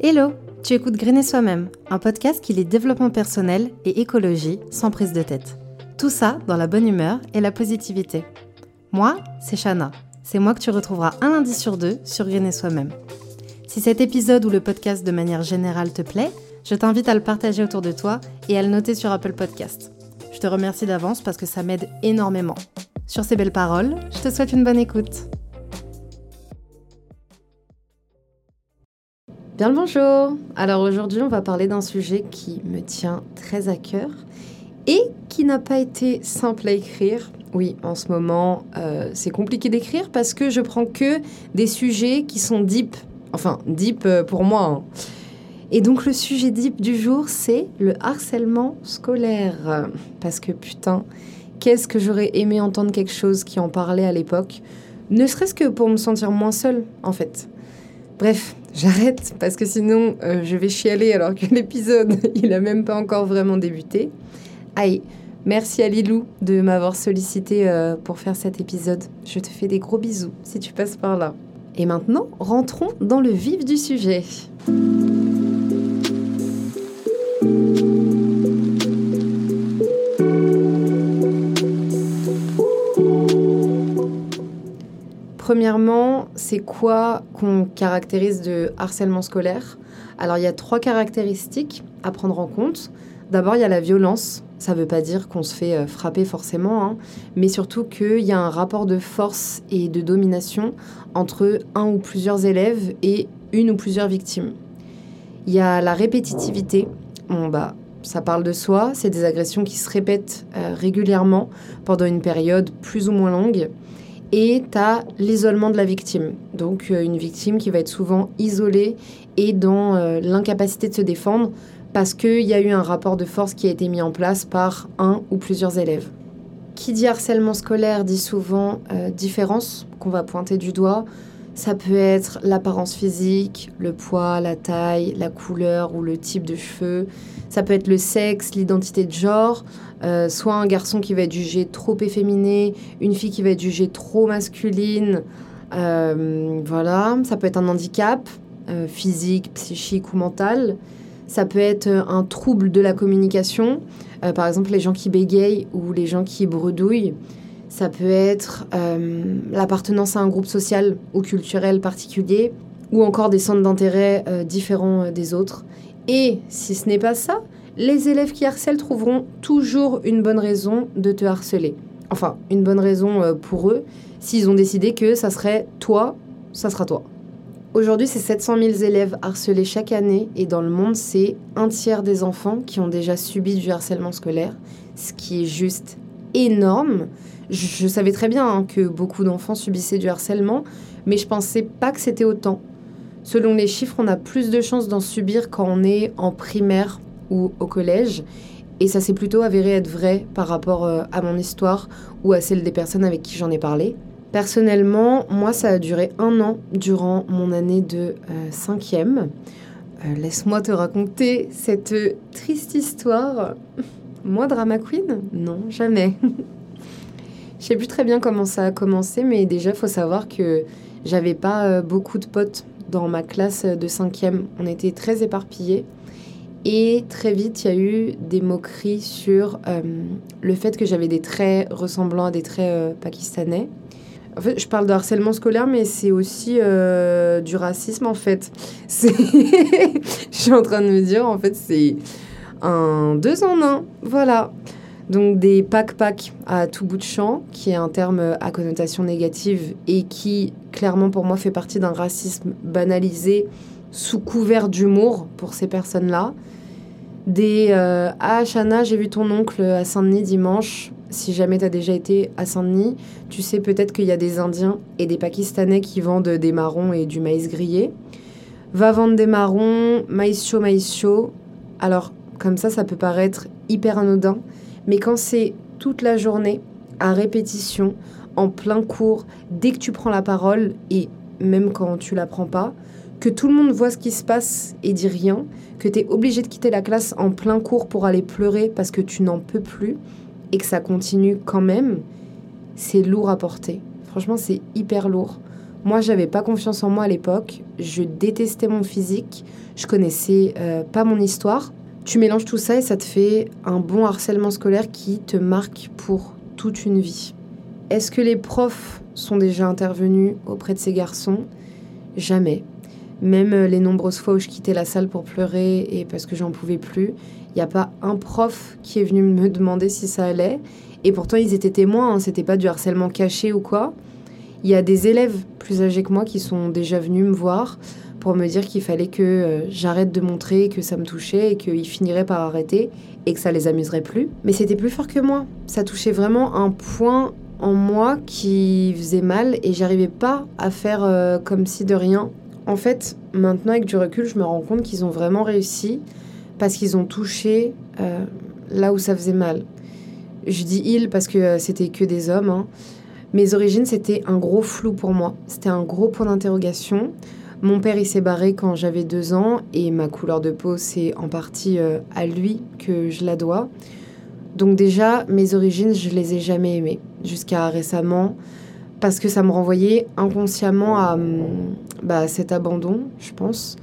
Hello, tu écoutes Grainer Soi-même, un podcast qui lit développement personnel et écologie sans prise de tête. Tout ça dans la bonne humeur et la positivité. Moi, c'est Shana. C'est moi que tu retrouveras un lundi sur deux sur Grainer Soi-même. Si cet épisode ou le podcast de manière générale te plaît, je t'invite à le partager autour de toi et à le noter sur Apple Podcast. Je te remercie d'avance parce que ça m'aide énormément. Sur ces belles paroles, je te souhaite une bonne écoute. Bien le bonjour Alors aujourd'hui on va parler d'un sujet qui me tient très à cœur et qui n'a pas été simple à écrire. Oui, en ce moment euh, c'est compliqué d'écrire parce que je prends que des sujets qui sont deep. Enfin, deep euh, pour moi. Hein. Et donc le sujet deep du jour c'est le harcèlement scolaire. Parce que putain, qu'est-ce que j'aurais aimé entendre quelque chose qui en parlait à l'époque. Ne serait-ce que pour me sentir moins seule en fait. Bref, j'arrête parce que sinon euh, je vais chialer alors que l'épisode il a même pas encore vraiment débuté. Aïe, merci à Lilou de m'avoir sollicité euh, pour faire cet épisode. Je te fais des gros bisous si tu passes par là. Et maintenant, rentrons dans le vif du sujet. Premièrement, c'est quoi qu'on caractérise de harcèlement scolaire? Alors, il y a trois caractéristiques à prendre en compte. D'abord, il y a la violence. Ça ne veut pas dire qu'on se fait euh, frapper forcément, hein, mais surtout qu'il y a un rapport de force et de domination entre un ou plusieurs élèves et une ou plusieurs victimes. Il y a la répétitivité. Bon, bah, ça parle de soi, c'est des agressions qui se répètent euh, régulièrement pendant une période plus ou moins longue et tu as l'isolement de la victime. Donc euh, une victime qui va être souvent isolée et dans euh, l'incapacité de se défendre parce qu'il y a eu un rapport de force qui a été mis en place par un ou plusieurs élèves. Qui dit harcèlement scolaire dit souvent euh, différence qu'on va pointer du doigt. Ça peut être l'apparence physique, le poids, la taille, la couleur ou le type de cheveux. Ça peut être le sexe, l'identité de genre. Euh, soit un garçon qui va être jugé trop efféminé, une fille qui va être jugée trop masculine. Euh, voilà, ça peut être un handicap euh, physique, psychique ou mental. Ça peut être un trouble de la communication, par exemple les gens qui bégayent ou les gens qui bredouillent. Ça peut être l'appartenance à un groupe social ou culturel particulier, ou encore des centres d'intérêt différents des autres. Et si ce n'est pas ça, les élèves qui harcèlent trouveront toujours une bonne raison de te harceler. Enfin, une bonne raison euh, pour eux, s'ils ont décidé que ça serait toi, ça sera toi. Aujourd'hui, c'est 700 000 élèves harcelés chaque année et dans le monde, c'est un tiers des enfants qui ont déjà subi du harcèlement scolaire, ce qui est juste énorme. Je, savais très bien hein, que beaucoup d'enfants subissaient du harcèlement, mais je pensais pas que c'était autant. Selon les chiffres, on a plus de chances d'en subir quand on est en primaire ou au collège. Et ça s'est plutôt avéré être vrai par rapport euh, à mon histoire ou à celle des personnes avec qui j'en ai parlé. Personnellement, moi, ça a duré un an durant mon année de euh, cinquième. Euh, laisse-moi te raconter cette triste histoire. Moi, drama queen? Non, jamais. Je sais plus très bien comment ça a commencé, mais déjà, faut savoir que j'avais pas beaucoup de potes dans ma classe de cinquième. On était très éparpillés. Et très vite, il y a eu des moqueries sur euh, le fait que j'avais des traits ressemblant à des traits euh, pakistanais. En fait, je parle de harcèlement scolaire, mais c'est aussi euh, du racisme, en fait. je suis en train de me dire, en fait, c'est un deux en un. Voilà. Donc des pack-pack à tout bout de champ, qui est un terme à connotation négative et qui, clairement, pour moi, fait partie d'un racisme banalisé sous couvert d'humour pour ces personnes-là. Des euh, Ah, Chana, j'ai vu ton oncle à Saint-Denis dimanche. Si jamais tu as déjà été à Saint-Denis, tu sais peut-être qu'il y a des Indiens et des Pakistanais qui vendent des marrons et du maïs grillé. Va vendre des marrons, maïs chaud, maïs chaud. Alors, comme ça, ça peut paraître hyper anodin, mais quand c'est toute la journée, à répétition, en plein cours, dès que tu prends la parole, et même quand tu la prends pas, que tout le monde voit ce qui se passe et dit rien, que tu es obligé de quitter la classe en plein cours pour aller pleurer parce que tu n'en peux plus et que ça continue quand même, c'est lourd à porter. Franchement, c'est hyper lourd. Moi, j'avais pas confiance en moi à l'époque. Je détestais mon physique. Je connaissais euh, pas mon histoire. Tu mélanges tout ça et ça te fait un bon harcèlement scolaire qui te marque pour toute une vie. Est-ce que les profs sont déjà intervenus auprès de ces garçons? Jamais. Même euh, les nombreuses fois où je quittais la salle pour pleurer et parce que j'en pouvais plus, il n'y a pas un prof qui est venu me demander si ça allait. Et pourtant, ils étaient témoins, hein, c'était pas du harcèlement caché ou quoi. Il y a des élèves plus âgés que moi qui sont déjà venus me voir pour me dire qu'il fallait que euh, j'arrête de montrer que ça me touchait et qu'ils finiraient par arrêter et que ça les amuserait plus. Mais c'était plus fort que moi. Ça touchait vraiment un point en moi qui faisait mal et j'arrivais pas à faire euh, comme si de rien. En fait, maintenant avec du recul, je me rends compte qu'ils ont vraiment réussi parce qu'ils ont touché euh, là où ça faisait mal. Je dis ils parce que c'était que des hommes. Hein. Mes origines, c'était un gros flou pour moi. C'était un gros point d'interrogation. Mon père, il s'est barré quand j'avais deux ans et ma couleur de peau, c'est en partie euh, à lui que je la dois. Donc déjà, mes origines, je les ai jamais aimées jusqu'à récemment parce que ça me renvoyait inconsciemment à hum, bah, cet abandon, je pense,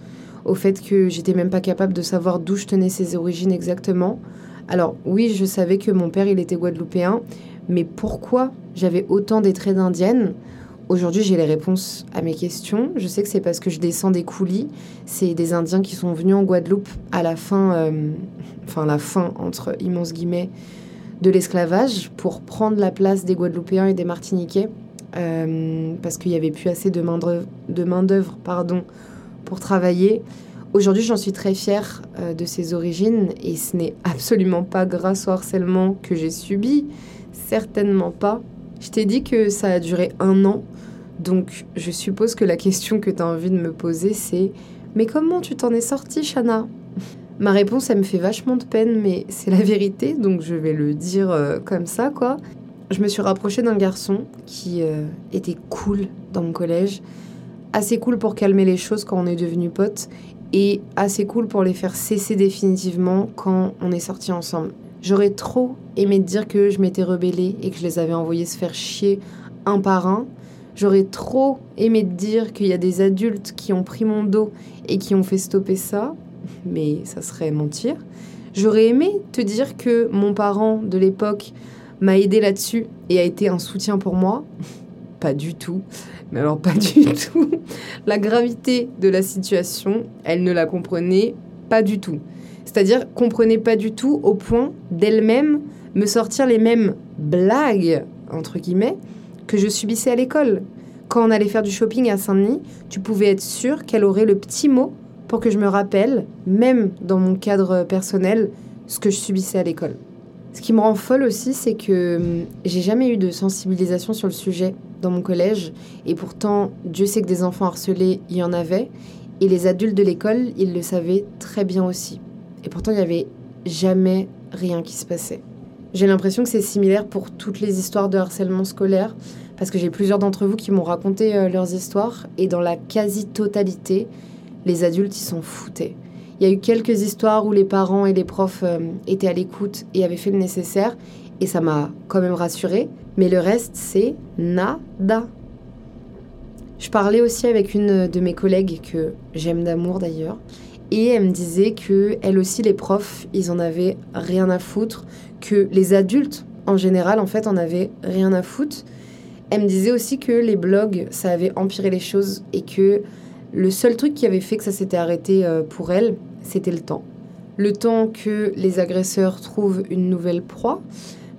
au fait que j'étais même pas capable de savoir d'où je tenais ses origines exactement. Alors oui, je savais que mon père, il était guadeloupéen, mais pourquoi j'avais autant des traits d'indienne? Aujourd'hui, j'ai les réponses à mes questions. Je sais que c'est parce que je descends des coulis. C'est des Indiens qui sont venus en Guadeloupe à la fin, euh, enfin la fin entre immenses guillemets, de l'esclavage pour prendre la place des Guadeloupéens et des Martiniquais parce qu'il n'y avait plus assez de main-d'œuvre pour travailler. Aujourd'hui, j'en suis très fière euh, de ses origines et ce n'est absolument pas grâce au harcèlement que j'ai subi. Certainement pas. Je t'ai dit que ça a duré un an, donc je suppose que la question que tu as envie de me poser, c'est Mais comment tu t'en es sortie, Shana? Ma réponse, elle me fait vachement de peine, mais c'est la vérité, donc je vais le dire euh, comme ça, quoi. Je me suis rapprochée d'un garçon qui euh, était cool dans mon collège, assez cool pour calmer les choses quand on est devenu potes, et assez cool pour les faire cesser définitivement quand on est sortis ensemble. J'aurais trop aimé dire que je m'étais rebellée et que je les avais envoyés se faire chier un par un. J'aurais trop aimé dire qu'il y a des adultes qui ont pris mon dos et qui ont fait stopper ça, mais ça serait mentir. J'aurais aimé te dire que mon parent de l'époque m'a aidé là-dessus et a été un soutien pour moi. Pas du tout. Mais alors pas du tout. La gravité de la situation, elle ne la comprenait pas du tout. C'est-à-dire comprenait pas du tout au point d'elle-même me sortir les mêmes blagues, entre guillemets, que je subissais à l'école. Quand on allait faire du shopping à Saint-Denis, tu pouvais être sûr qu'elle aurait le petit mot pour que je me rappelle, même dans mon cadre personnel, ce que je subissais à l'école. Ce qui me rend folle aussi, c'est que hum, j'ai jamais eu de sensibilisation sur le sujet dans mon collège, et pourtant, Dieu sait que des enfants harcelés, il y en avait, et les adultes de l'école, ils le savaient très bien aussi. Et pourtant, il n'y avait jamais rien qui se passait. J'ai l'impression que c'est similaire pour toutes les histoires de harcèlement scolaire, parce que j'ai plusieurs d'entre vous qui m'ont raconté euh, leurs histoires, et dans la quasi-totalité, les adultes y sont foutés. Il y a eu quelques histoires où les parents et les profs euh, étaient à l'écoute et avaient fait le nécessaire, et ça m'a quand même rassurée, mais le reste, c'est nada. Je parlais aussi avec une de mes collègues que j'aime d'amour d'ailleurs, et elle me disait que elle aussi les profs, ils en avaient rien à foutre, que les adultes en général en fait en avaient rien à foutre. Elle me disait aussi que les blogs, ça avait empiré les choses et que le seul truc qui avait fait que ça s'était arrêté euh, pour elle, c'était le temps. Le temps que les agresseurs trouvent une nouvelle proie,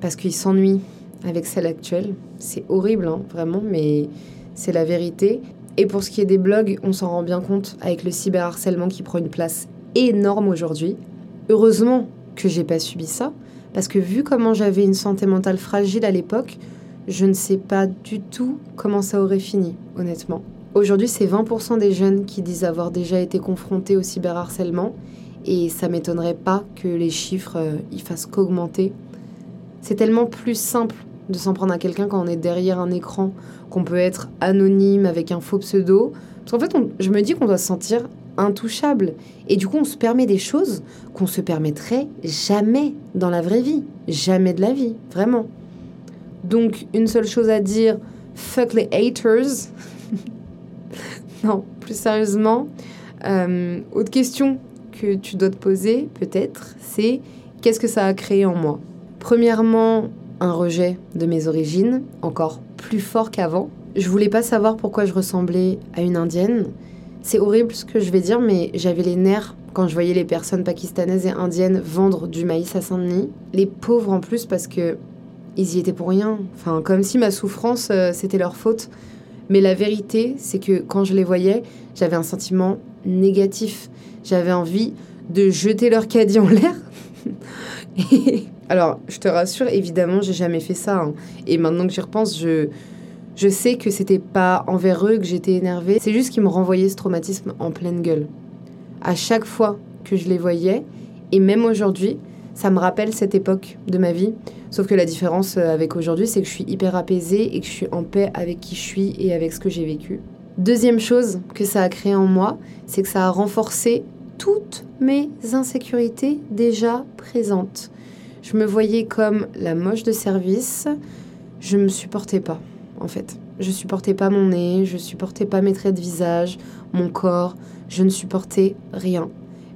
parce qu'ils s'ennuient avec celle actuelle. C'est horrible, hein, vraiment, mais c'est la vérité. Et pour ce qui est des blogs, on s'en rend bien compte avec le cyberharcèlement qui prend une place énorme aujourd'hui. Heureusement que j'ai pas subi ça, parce que vu comment j'avais une santé mentale fragile à l'époque, je ne sais pas du tout comment ça aurait fini, honnêtement. Aujourd'hui, c'est 20% des jeunes qui disent avoir déjà été confrontés au cyberharcèlement, et ça m'étonnerait pas que les chiffres euh, y fassent qu'augmenter. C'est tellement plus simple de s'en prendre à quelqu'un quand on est derrière un écran, qu'on peut être anonyme avec un faux pseudo. Parce qu'en fait, je me dis qu'on doit se sentir intouchable. Et du coup, on se permet des choses qu'on se permettrait jamais dans la vraie vie. Jamais de la vie, vraiment. Donc, une seule chose à dire, fuck les haters. non, plus sérieusement, euh, autre question que tu dois te poser, peut-être, c'est qu'est-ce que ça a créé en moi? Premièrement, un rejet de mes origines, encore plus fort qu'avant. Je voulais pas savoir pourquoi je ressemblais à une indienne. C'est horrible ce que je vais dire, mais j'avais les nerfs quand je voyais les personnes pakistanaises et indiennes vendre du maïs à Saint-Denis. Les pauvres en plus parce que ils y étaient pour rien. Enfin, comme si ma souffrance, euh, c'était leur faute. Mais la vérité, c'est que quand je les voyais, j'avais un sentiment négatif. J'avais envie de jeter leur caddie en l'air. Alors, je te rassure, évidemment, j'ai jamais fait ça. Hein. Et maintenant que j'y repense, je, je sais que c'était pas envers eux que j'étais énervée. C'est juste qu'ils me renvoyaient ce traumatisme en pleine gueule. À chaque fois que je les voyais, et même aujourd'hui, ça me rappelle cette époque de ma vie. Sauf que la différence euh, avec aujourd'hui, c'est que je suis hyper apaisée et que je suis en paix avec qui je suis et avec ce que j'ai vécu. Deuxième chose que ça a créé en moi, c'est que ça a renforcé toutes mes insécurités déjà présentes. Je me voyais comme la moche de service. Je me supportais pas, en fait. Je supportais pas mon nez, je supportais pas mes traits de visage, mon corps, je ne supportais rien.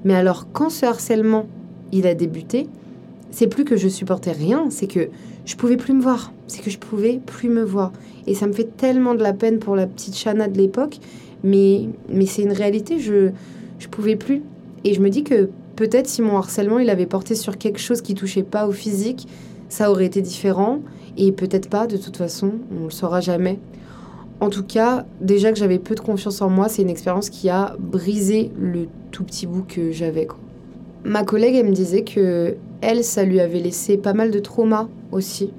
Mais alors, quand ce harcèlement, il a débuté, c'est plus que je supportais rien, c'est que je pouvais plus me voir. C'est que je pouvais plus me voir. Et ça me fait tellement de la peine pour la petite Chana de l'époque, mais, mais c'est une réalité, je, je pouvais plus. Et je me dis que peut-être si mon harcèlement il avait porté sur quelque chose qui touchait pas au physique, ça aurait été différent. Et peut-être pas, de toute façon, on le saura jamais. En tout cas, déjà que j'avais peu de confiance en moi, c'est une expérience qui a brisé le tout petit bout que j'avais. Ma collègue, elle me disait que elle, ça lui avait laissé pas mal de traumas aussi.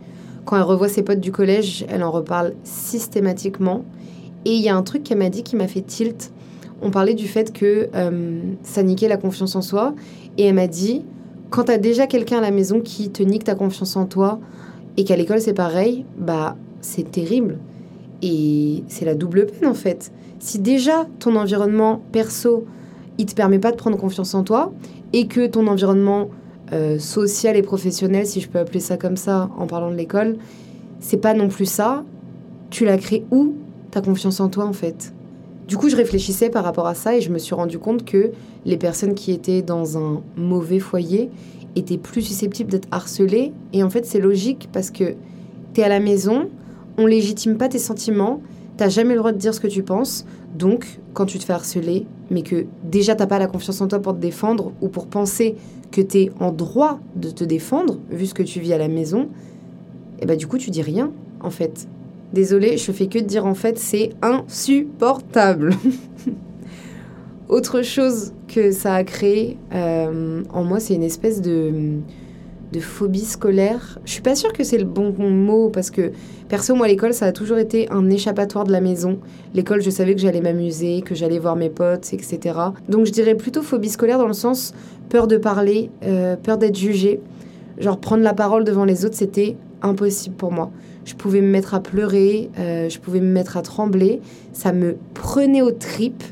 Quand elle revoit ses potes du collège, elle en reparle systématiquement. Et il y a un truc qu'elle m'a dit qui m'a fait tilt. On parlait du fait que euh, ça niquait la confiance en soi. Et elle m'a dit, quand t'as déjà quelqu'un à la maison qui te nique ta confiance en toi, et qu'à l'école c'est pareil, bah c'est terrible. Et c'est la double peine en fait. Si déjà ton environnement perso, il te permet pas de prendre confiance en toi, et que ton environnement euh, social et professionnel, si je peux appeler ça comme ça en parlant de l'école, c'est pas non plus ça. Tu l'as créé où ta confiance en toi en fait? Du coup, je réfléchissais par rapport à ça et je me suis rendu compte que les personnes qui étaient dans un mauvais foyer étaient plus susceptibles d'être harcelées. Et en fait, c'est logique parce que tu es à la maison, on légitime pas tes sentiments, t'as jamais le droit de dire ce que tu penses. Donc, quand tu te fais harceler, mais que déjà t'as pas la confiance en toi pour te défendre ou pour penser que tu es en droit de te défendre, vu ce que tu vis à la maison, et eh bah ben, du coup, tu dis rien, en fait. Désolée, je fais que de dire en fait, c'est insupportable. Autre chose que ça a créé euh, en moi, c'est une espèce de, de phobie scolaire. Je suis pas sûre que c'est le bon mot parce que perso, moi, l'école, ça a toujours été un échappatoire de la maison. L'école, je savais que j'allais m'amuser, que j'allais voir mes potes, etc. Donc, je dirais plutôt phobie scolaire dans le sens peur de parler, euh, peur d'être jugé. Genre, prendre la parole devant les autres, c'était impossible pour moi. Je pouvais me mettre à pleurer, euh, je pouvais me mettre à trembler. Ça me prenait aux tripes.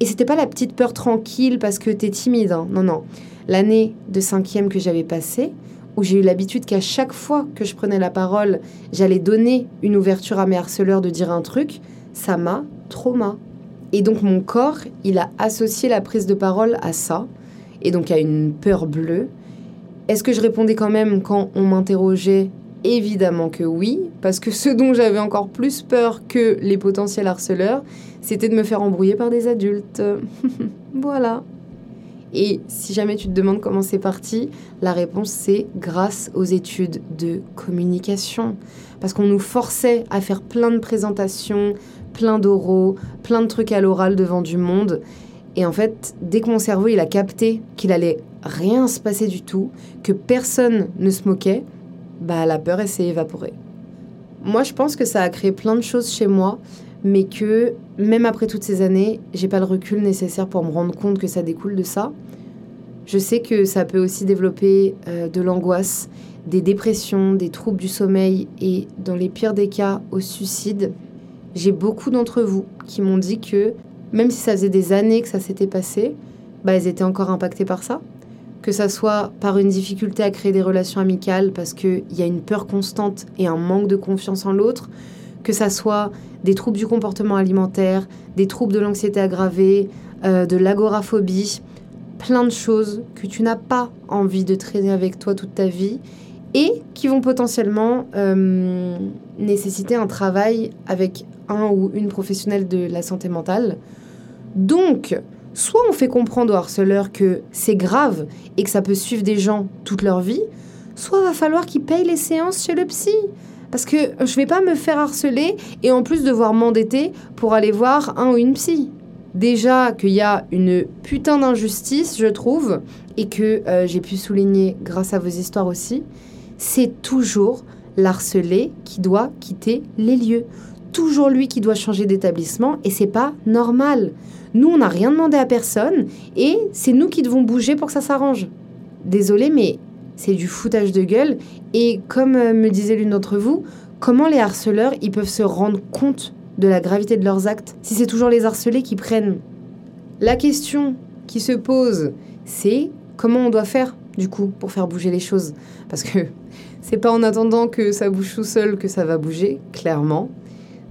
Et c'était pas la petite peur tranquille parce que t'es timide. Hein. Non, non. L'année de cinquième que j'avais passée, où j'ai eu l'habitude qu'à chaque fois que je prenais la parole, j'allais donner une ouverture à mes harceleurs de dire un truc, ça m'a trauma. Et donc mon corps, il a associé la prise de parole à ça et donc à une peur bleue. Est-ce que je répondais quand même quand on m'interrogeait? Évidemment que oui, parce que ce dont j'avais encore plus peur que les potentiels harceleurs, c'était de me faire embrouiller par des adultes. voilà. Et si jamais tu te demandes comment c'est parti, la réponse c'est grâce aux études de communication. Parce qu'on nous forçait à faire plein de présentations, plein d'oraux, plein de trucs à l'oral devant du monde. Et en fait, dès que mon cerveau il a capté qu'il allait rien se passer du tout, que personne ne se moquait, bah la peur s'est évaporée. Moi, je pense que ça a créé plein de choses chez moi, mais que même après toutes ces années, j'ai pas le recul nécessaire pour me rendre compte que ça découle de ça. Je sais que ça peut aussi développer euh, de l'angoisse, des dépressions, des troubles du sommeil et, dans les pires des cas, au suicide. J'ai beaucoup d'entre vous qui m'ont dit que même si ça faisait des années que ça s'était passé, bah, elles étaient encore impactées par ça. Que ça soit par une difficulté à créer des relations amicales parce qu'il y a une peur constante et un manque de confiance en l'autre, que ça soit des troubles du comportement alimentaire, des troubles de l'anxiété aggravée, euh, de l'agoraphobie, plein de choses que tu n'as pas envie de traîner avec toi toute ta vie et qui vont potentiellement euh, nécessiter un travail avec un ou une professionnelle de la santé mentale. Donc, soit on fait comprendre aux harceleurs que c'est grave et que ça peut suivre des gens toute leur vie, soit va falloir qu'ils payent les séances chez le psy. Parce que je vais pas me faire harceler et en plus devoir m'endetter pour aller voir un ou une psy. Déjà qu'il y a une putain d'injustice, je trouve, et que euh, j'ai pu souligner grâce à vos histoires aussi, c'est toujours l'harcelé qui doit quitter les lieux. Toujours lui qui doit changer d'établissement et c'est pas normal. Nous, on n'a rien demandé à personne et c'est nous qui devons bouger pour que ça s'arrange. Désolé, mais c'est du foutage de gueule. Et comme euh, me disait l'une d'entre vous, comment les harceleurs ils peuvent se rendre compte de la gravité de leurs actes si c'est toujours les harcelés qui prennent? La question qui se pose, c'est comment on doit faire du coup pour faire bouger les choses? Parce que c'est pas en attendant que ça bouge tout seul que ça va bouger, clairement.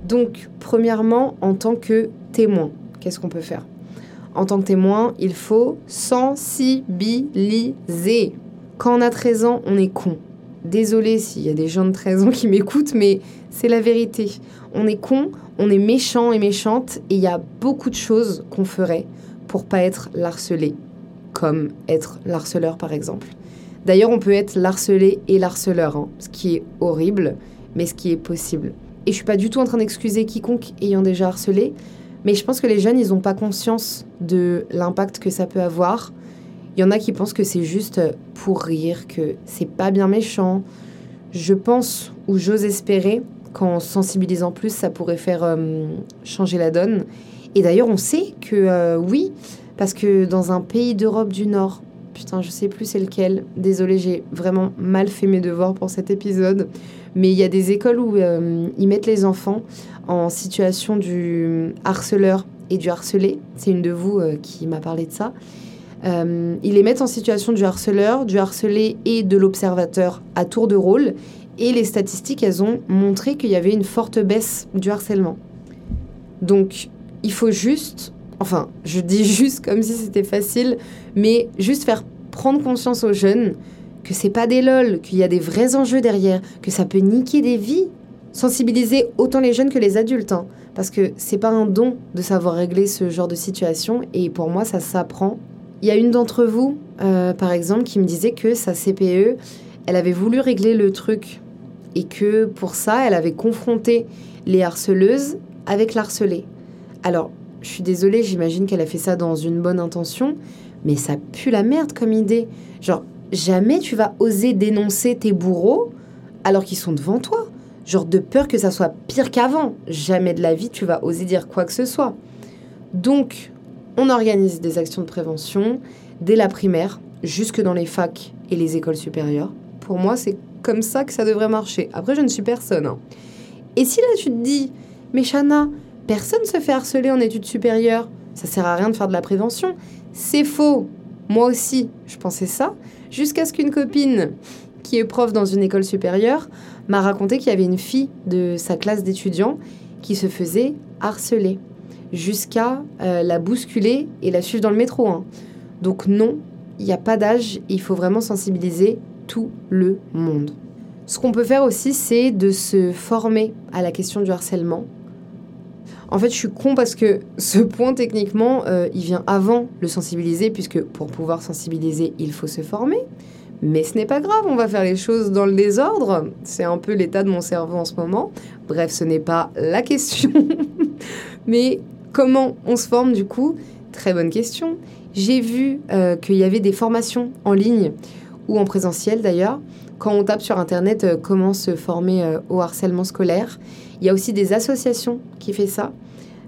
Donc, premièrement, en tant que témoin, qu'est-ce qu'on peut faire? En tant que témoin, il faut sensibiliser. Quand on a 13 ans, on est con. Désolé s'il y a des gens de 13 ans qui m'écoutent, mais c'est la vérité. On est con, on est méchant et méchante, et il y a beaucoup de choses qu'on ferait pour pas être harcelé, comme être l'harceleur par exemple. D'ailleurs, on peut être l'harcelé et l'harceleur, hein, ce qui est horrible, mais ce qui est possible. Et je suis pas du tout en train d'excuser quiconque ayant déjà harcelé, mais je pense que les jeunes, ils n'ont pas conscience de l'impact que ça peut avoir. Il y en a qui pensent que c'est juste pour rire, que c'est pas bien méchant. Je pense, ou j'ose espérer, qu'en sensibilisant plus, ça pourrait faire euh, changer la donne. Et d'ailleurs, on sait que euh, oui, parce que dans un pays d'Europe du Nord, putain, je sais plus c'est lequel. Désolée, j'ai vraiment mal fait mes devoirs pour cet épisode. Mais il y a des écoles où euh, ils mettent les enfants en situation du harceleur et du harcelé. C'est une de vous qui m'a parlé de ça. Euh, ils les mettent en situation du harceleur, du harcelé et de l'observateur à tour de rôle. Et les statistiques, elles ont montré qu'il y avait une forte baisse du harcèlement. Donc, il faut juste enfin, je dis juste comme si c'était facile, mais juste faire prendre conscience aux jeunes que c'est pas des lol, qu'il y a des vrais enjeux derrière, que ça peut niquer des vies. Sensibiliser autant les jeunes que les adultes, hein, parce que c'est pas un don de savoir régler ce genre de situation, et pour moi, ça s'apprend. Il y a une d'entre vous, euh, par exemple, qui me disait que sa CPE, elle avait voulu régler le truc, et que pour ça, elle avait confronté les harceleuses avec l'harcelé. Alors, je suis désolée, j'imagine qu'elle a fait ça dans une bonne intention, mais ça pue la merde comme idée. Genre, jamais tu vas oser dénoncer tes bourreaux alors qu'ils sont devant toi. Genre de peur que ça soit pire qu'avant. Jamais de la vie tu vas oser dire quoi que ce soit. Donc, on organise des actions de prévention dès la primaire, jusque dans les facs et les écoles supérieures. Pour moi, c'est comme ça que ça devrait marcher. Après, je ne suis personne. Hein. Et si là tu te dis, mais Chana, Personne se fait harceler en études supérieures. Ça sert à rien de faire de la prévention. C'est faux. Moi aussi, je pensais ça, jusqu'à ce qu'une copine qui est prof dans une école supérieure m'a raconté qu'il y avait une fille de sa classe d'étudiants qui se faisait harceler jusqu'à euh, la bousculer et la suivre dans le métro. Hein. Donc non, il n'y a pas d'âge, il faut vraiment sensibiliser tout le monde. Ce qu'on peut faire aussi, c'est de se former à la question du harcèlement en fait, je suis con parce que ce point, techniquement, euh, il vient avant le sensibiliser, puisque pour pouvoir sensibiliser, il faut se former. Mais ce n'est pas grave, on va faire les choses dans le désordre. C'est un peu l'état de mon cerveau en ce moment. Bref, ce n'est pas la question. Mais comment on se forme du coup Très bonne question. J'ai vu euh, qu'il y avait des formations en ligne ou en présentiel d'ailleurs. Quand on tape sur Internet euh, comment se former au harcèlement scolaire, il y a aussi des associations qui font ça.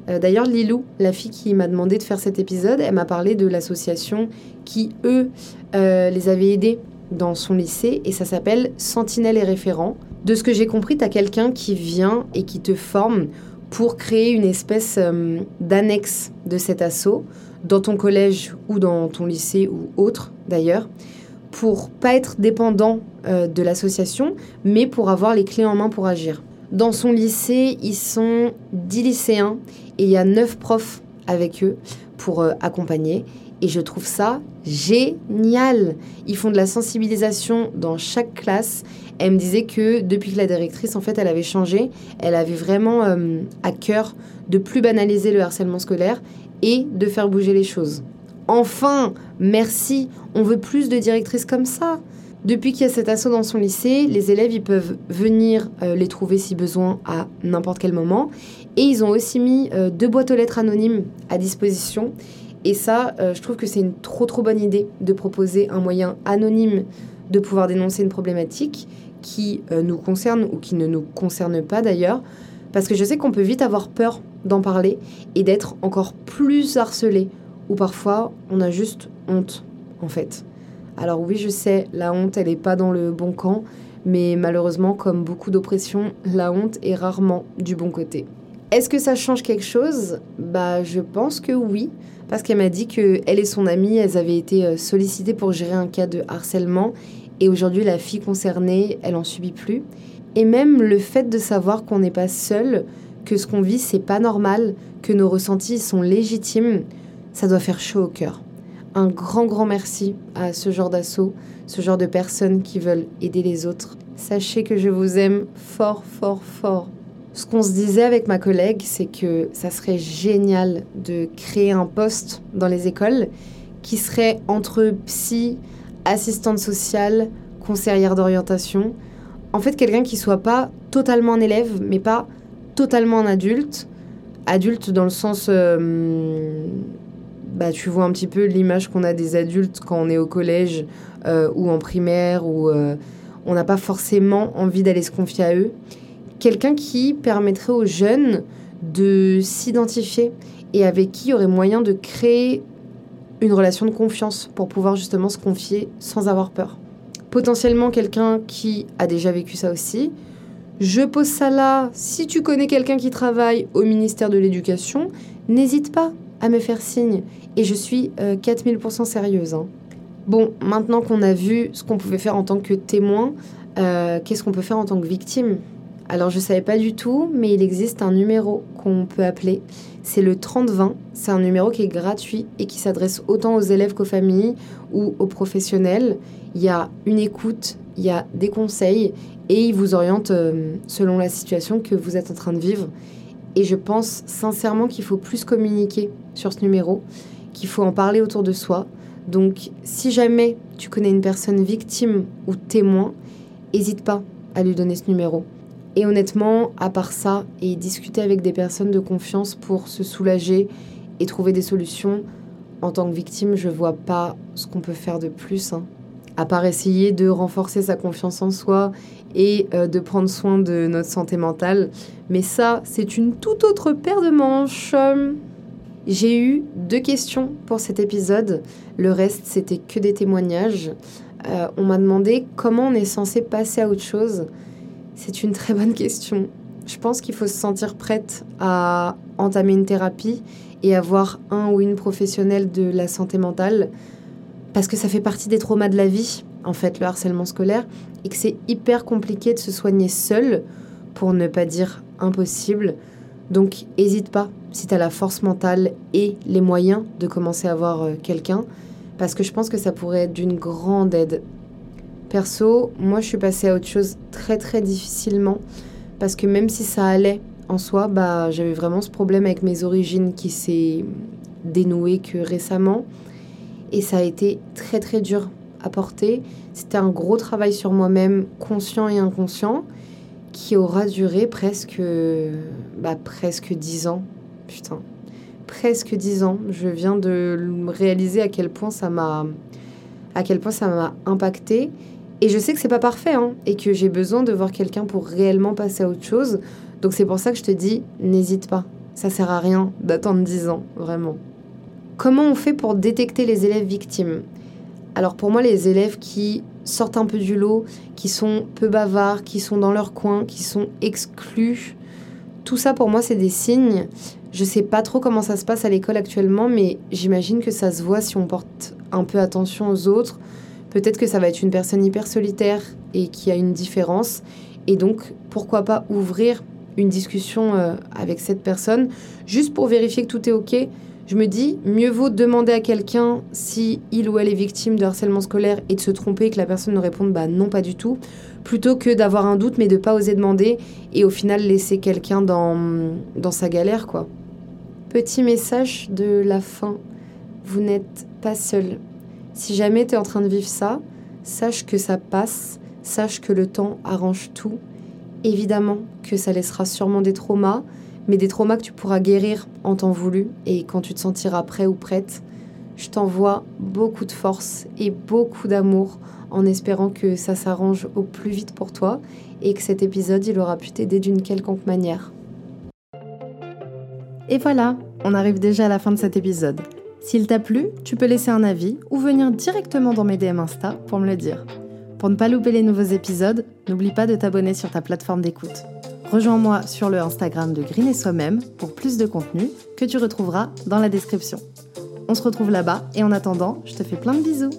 Euh, d'ailleurs, Lilou, la fille qui m'a demandé de faire cet épisode, elle m'a parlé de l'association qui, eux, euh, les avait aidés dans son lycée et ça s'appelle Sentinelle et référent. De ce que j'ai compris, tu as quelqu'un qui vient et qui te forme pour créer une espèce euh, d'annexe de cet assaut dans ton collège ou dans ton lycée ou autre d'ailleurs, pour pas être dépendant de l'association, mais pour avoir les clés en main pour agir. Dans son lycée, ils sont 10 lycéens et il y a 9 profs avec eux pour euh, accompagner. Et je trouve ça génial. Ils font de la sensibilisation dans chaque classe. Elle me disait que depuis que la directrice, en fait, elle avait changé, elle avait vraiment euh, à cœur de plus banaliser le harcèlement scolaire et de faire bouger les choses. Enfin, merci, on veut plus de directrices comme ça. Depuis qu'il y a cet assaut dans son lycée, les élèves ils peuvent venir euh, les trouver si besoin à n'importe quel moment. Et ils ont aussi mis euh, deux boîtes aux lettres anonymes à disposition. Et ça, euh, je trouve que c'est une trop trop bonne idée de proposer un moyen anonyme de pouvoir dénoncer une problématique qui nous concerne ou qui ne nous concerne pas d'ailleurs. Parce que je sais qu'on peut vite avoir peur d'en parler et d'être encore plus harcelé. Ou parfois, on a juste honte, en fait. Alors oui, je sais, la honte, elle n'est pas dans le bon camp, mais malheureusement, comme beaucoup d'oppressions, la honte est rarement du bon côté. Est-ce que ça change quelque chose? Bah, je pense que oui, parce qu'elle m'a dit que elle et son amie, elles avaient été euh, sollicitées pour gérer un cas de harcèlement, et aujourd'hui, la fille concernée, elle en subit plus. Et même le fait de savoir qu'on n'est pas seul, que ce qu'on vit, c'est pas normal, que nos ressentis sont légitimes, ça doit faire chaud au cœur un grand, grand merci à ce genre d'assaut, ce genre de personnes qui veulent aider les autres. Sachez que je vous aime fort, fort, fort. Ce qu'on se disait avec ma collègue, c'est que ça serait génial de créer un poste dans les écoles qui serait entre psy, assistante sociale, conseillère d'orientation. En fait, quelqu'un qui soit pas totalement un élève, mais pas totalement un adulte. Adulte dans le sens euh, bah, tu vois un petit peu l'image qu'on a des adultes quand on est au collège euh, ou en primaire, où euh, on n'a pas forcément envie d'aller se confier à eux. Quelqu'un qui permettrait aux jeunes de s'identifier et avec qui il y aurait moyen de créer une relation de confiance pour pouvoir justement se confier sans avoir peur. Potentiellement quelqu'un qui a déjà vécu ça aussi. Je pose ça là, si tu connais quelqu'un qui travaille au ministère de l'Éducation, n'hésite pas à me faire signe. Et je suis 4000% euh, sérieuse. Hein. Bon, maintenant qu'on a vu ce qu'on pouvait faire en tant que témoin, euh, qu'est-ce qu'on peut faire en tant que victime? Alors, je ne savais pas du tout, mais il existe un numéro qu'on peut appeler. C'est le 3020. C'est un numéro qui est gratuit et qui s'adresse autant aux élèves qu'aux familles ou aux professionnels. Il y a une écoute, il y a des conseils et il vous oriente euh, selon la situation que vous êtes en train de vivre. Et je pense sincèrement qu'il faut plus communiquer sur ce numéro, qu'il faut en parler autour de soi. Donc si jamais tu connais une personne victime ou témoin, n'hésite pas à lui donner ce numéro. Et honnêtement, à part ça, et discuter avec des personnes de confiance pour se soulager et trouver des solutions, en tant que victime, je vois pas ce qu'on peut faire de plus. Hein. À part essayer de renforcer sa confiance en soi et euh, de prendre soin de notre santé mentale. Mais ça, c'est une toute autre paire de manches. J'ai eu deux questions pour cet épisode. Le reste, c'était que des témoignages. Euh, on m'a demandé comment on est censé passer à autre chose. C'est une très bonne question. Je pense qu'il faut se sentir prête à entamer une thérapie et avoir un ou une professionnelle de la santé mentale parce que ça fait partie des traumas de la vie en fait, le harcèlement scolaire, et que c'est hyper compliqué de se soigner seul, pour ne pas dire impossible. Donc, n'hésite pas, si tu as la force mentale et les moyens de commencer à voir euh, quelqu'un, parce que je pense que ça pourrait être d'une grande aide. Perso, moi, je suis passée à autre chose très très difficilement, parce que même si ça allait en soi, bah, j'avais vraiment ce problème avec mes origines qui s'est dénoué que récemment. Et ça a été très très dur apporté. C'était un gros travail sur moi-même, conscient et inconscient, qui aura duré presque, bah, presque 10 ans. Putain, presque 10 ans. Je viens de réaliser à quel point ça m'a, à quel point ça m'a impacté. Et je sais que c'est pas parfait, hein, et que j'ai besoin de voir quelqu'un pour réellement passer à autre chose. Donc c'est pour ça que je te dis, n'hésite pas. Ça sert à rien d'attendre 10 ans, vraiment. Comment on fait pour détecter les élèves victimes? Alors pour moi, les élèves qui sortent un peu du lot, qui sont peu bavards, qui sont dans leur coin, qui sont exclus, tout ça pour moi, c'est des signes. Je sais pas trop comment ça se passe à l'école actuellement, mais j'imagine que ça se voit si on porte un peu attention aux autres. Peut-être que ça va être une personne hyper solitaire et qui a une différence. Et donc, pourquoi pas ouvrir une discussion euh, avec cette personne, juste pour vérifier que tout est OK. Je me dis, mieux vaut demander à quelqu'un si il ou elle est victime de harcèlement scolaire et de se tromper, que la personne ne réponde bah non, pas du tout, plutôt que d'avoir un doute mais de pas oser demander et au final laisser quelqu'un dans, dans sa galère, quoi. Petit message de la fin, vous n'êtes pas seul. Si jamais tu es en train de vivre ça, sache que ça passe, sache que le temps arrange tout Évidemment que ça laissera sûrement des traumas, mais des traumas que tu pourras guérir en temps voulu et quand tu te sentiras prêt ou prête. Je t'envoie beaucoup de force et beaucoup d'amour en espérant que ça s'arrange au plus vite pour toi et que cet épisode il aura pu t'aider d'une quelconque manière. Et voilà, on arrive déjà à la fin de cet épisode. S'il t'a plu, tu peux laisser un avis ou venir directement dans mes DM Insta pour me le dire. Pour ne pas louper les nouveaux épisodes, n'oublie pas de t'abonner sur ta plateforme d'écoute. Rejoins-moi sur le Instagram de Green et Soi-même pour plus de contenu que tu retrouveras dans la description. On se retrouve là-bas et en attendant, je te fais plein de bisous.